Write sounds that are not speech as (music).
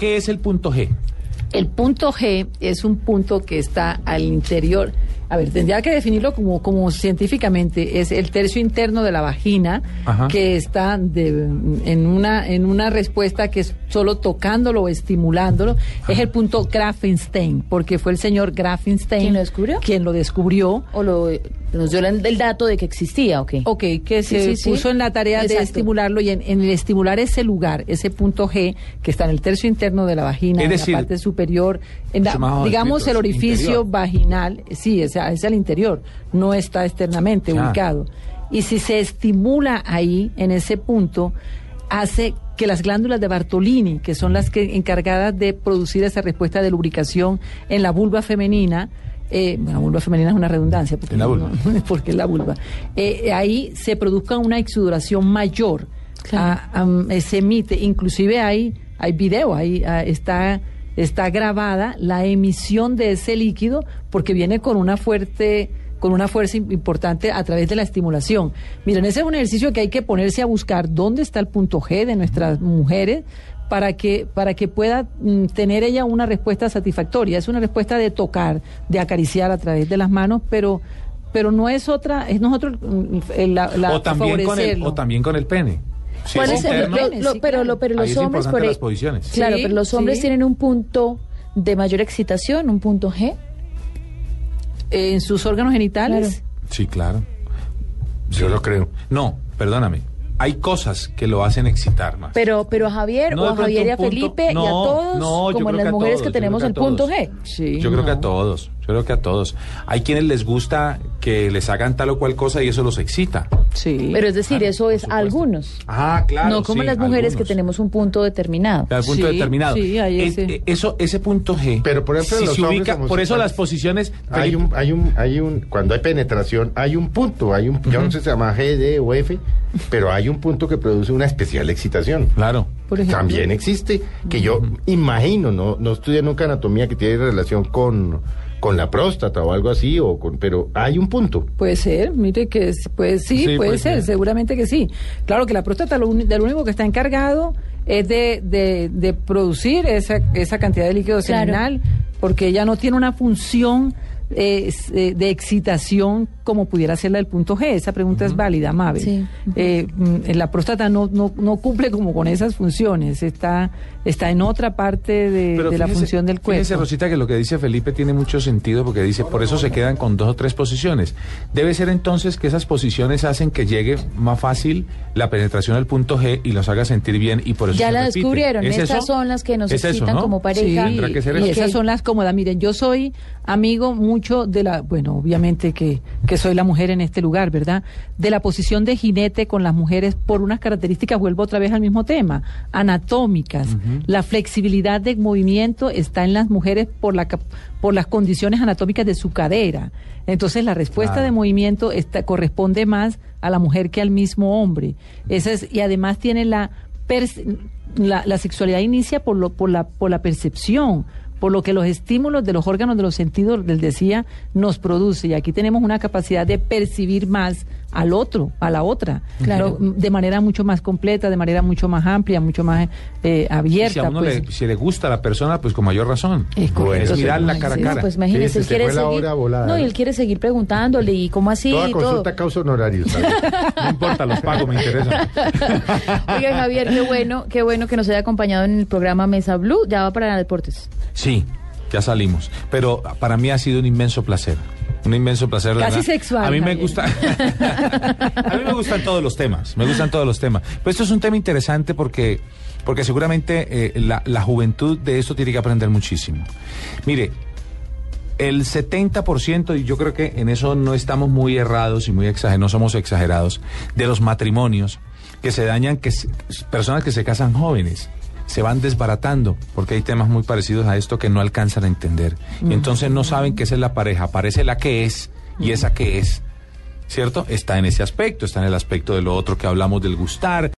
¿Qué es el punto G? El punto G es un punto que está al interior. A ver, tendría que definirlo como, como científicamente. Es el tercio interno de la vagina Ajá. que está de- en, una, en una respuesta que es solo tocándolo o estimulándolo. Es el punto Grafenstein, porque fue el señor Grafenstein ¿Quién lo descubrió? quien lo descubrió. ¿O lo, nos dio el dato de que existía o qué? Ok, que Sí, se sí, sí. puso en la tarea de estimularlo y en, en el estimular ese lugar, ese punto G que está en el tercio interno de la vagina, Es en decir, la parte superior, en la- se llama digamos el orificio interior. vaginal, sí, es, es al interior, no está externamente ubicado. Y si se estimula ahí, en ese punto, hace que las glándulas de Bartolini, que son las que encargadas de producir esa respuesta de lubricación en la vulva femenina, eh, bueno, vulva femenina es una redundancia, porque, En la vulva. (laughs) no- porque es la vulva, eh, ahí se produzca una exudación mayor, Claro. Am, eh, se emite, inclusive hay, hay video, ahí ah, está, está grabada la emisión de ese líquido porque viene con una fuerte con una fuerza im- importante a través de la estimulación. Miren, ese es un ejercicio que hay que ponerse a buscar dónde está el punto G de nuestras mujeres para que para que pueda mm, tener ella una respuesta satisfactoria. Es una respuesta de tocar, de acariciar a través de las manos, pero pero no es otra, es nosotros mm, el- la, la- o, también con el, favorecerlo. o también con el pene. Si ¿Cuál es es el- interno, lo- lo- Sí, pero, los es hombres importante por las ahí- posiciones. Claro, Sí, pero los hombres sí. tienen un punto de mayor excitación, un punto G. en sus órganos genitales. Sí, claro. Yo lo creo. No, perdóname. Hay cosas que lo hacen excitar más. Pero, pero a Javier No, o a Javier y a punto- Felipe y a todos, no, como creo las mujeres todos, que tenemos el punto. G. Sí, Yo creo que a todos, yo creo que a todos. Hay quienes les gusta que les hagan tal o cual cosa y eso los excita. Sí. Pero es decir, Claro, eso es supuesto. algunos. Ah, claro. no como sí, las mujeres que tenemos un punto determinado. Al punto Sí, determinado. sí, hay Eh, ese. eh, eso, ese punto G. Pero, por ejemplo, si los se ubica, por eso las posiciones. Hay un, hay un, hay un, cuando hay penetración, hay un punto, hay un, yo no sé si se llama G, D o F, pero hay un punto que produce una especial excitación. Claro. Por ejemplo. También existe, que yo imagino, no, no estudié nunca anatomía que tiene relación con, con la próstata o algo así, o con, pero hay un punto. Puede ser, mire que es- pues sí, Sí, puede puede ser, ser. seguramente que sí. Claro que la próstata lo, uni- de lo único que está encargado es de, de, de producir esa, esa cantidad de líquido Claro. seminal, porque ella no tiene una función eh, eh, de excitación como pudiera ser la del punto G. Esa pregunta es válida, Mabel. Sí. Eh, mm, la próstata no, no, no cumple como con esas funciones, está, está en otra parte de, Pero de la función del cuerpo. Fíjese, Rosita, que lo que dice Felipe tiene mucho sentido porque dice, por eso se quedan con dos o tres posiciones. Debe ser entonces que esas posiciones hacen que llegue más fácil la penetración al punto G y los haga sentir bien y por eso Ya se la repite. descubrieron. ¿Es Estas eso? son las que nos ¿Es eso, excitan no? como pareja. Sí, Tendrá que ser y esas son las cómodas. Miren, yo soy amigo mucho de la, bueno, obviamente que, que soy la mujer en este lugar, ¿verdad? De la posición de jinete con las mujeres por unas características, vuelvo otra vez al mismo tema, anatómicas. La flexibilidad de movimiento está en las mujeres por, la, por las condiciones anatómicas de su cadera. Entonces la respuesta Claro. de movimiento está, corresponde más a la mujer que al mismo hombre. Esa es, y además tiene la, la, la sexualidad inicia por, lo, por, la, por la percepción, por lo que los estímulos de los órganos de los sentidos, les decía, nos produce. Y aquí tenemos una capacidad de percibir más al otro, a la otra, Claro. de manera mucho más completa, de manera mucho más amplia, mucho más eh, Y abierta. si a uno pues. le, si le gusta a la persona, pues con mayor razón. Es correcto, es mirarla sí. cara a cara. pues imagínese, Se él quiere seguir. volada, no, y él quiere seguir preguntándole y cómo así Toda y todo. consulta causa honorarios. ¿sabes? No importa, los pago, me interesa. (laughs) Oiga, Javier, qué bueno, qué bueno que nos haya acompañado en el programa Mesa Blue. Ya va para deportes. Sí, ya salimos. Pero para mí ha sido un inmenso placer. Un inmenso placer. la Casi verdad. sexual, A mí me gusta. (laughs) a mí me gustan todos los temas. Me gustan todos los temas. Pero esto es un tema interesante porque, porque seguramente eh, la, la juventud de esto tiene que aprender muchísimo. Mire. El 70%, y yo creo que en eso no estamos muy errados y muy exagerados, no somos exagerados, de los matrimonios que se dañan, que se- personas que se casan jóvenes, se van desbaratando, porque hay temas muy parecidos a esto que no alcanzan a entender. Y entonces no saben esa es la pareja, aparece la que es y esa que es. ¿Cierto? Está en ese aspecto, está en el aspecto de lo otro que hablamos del gustar.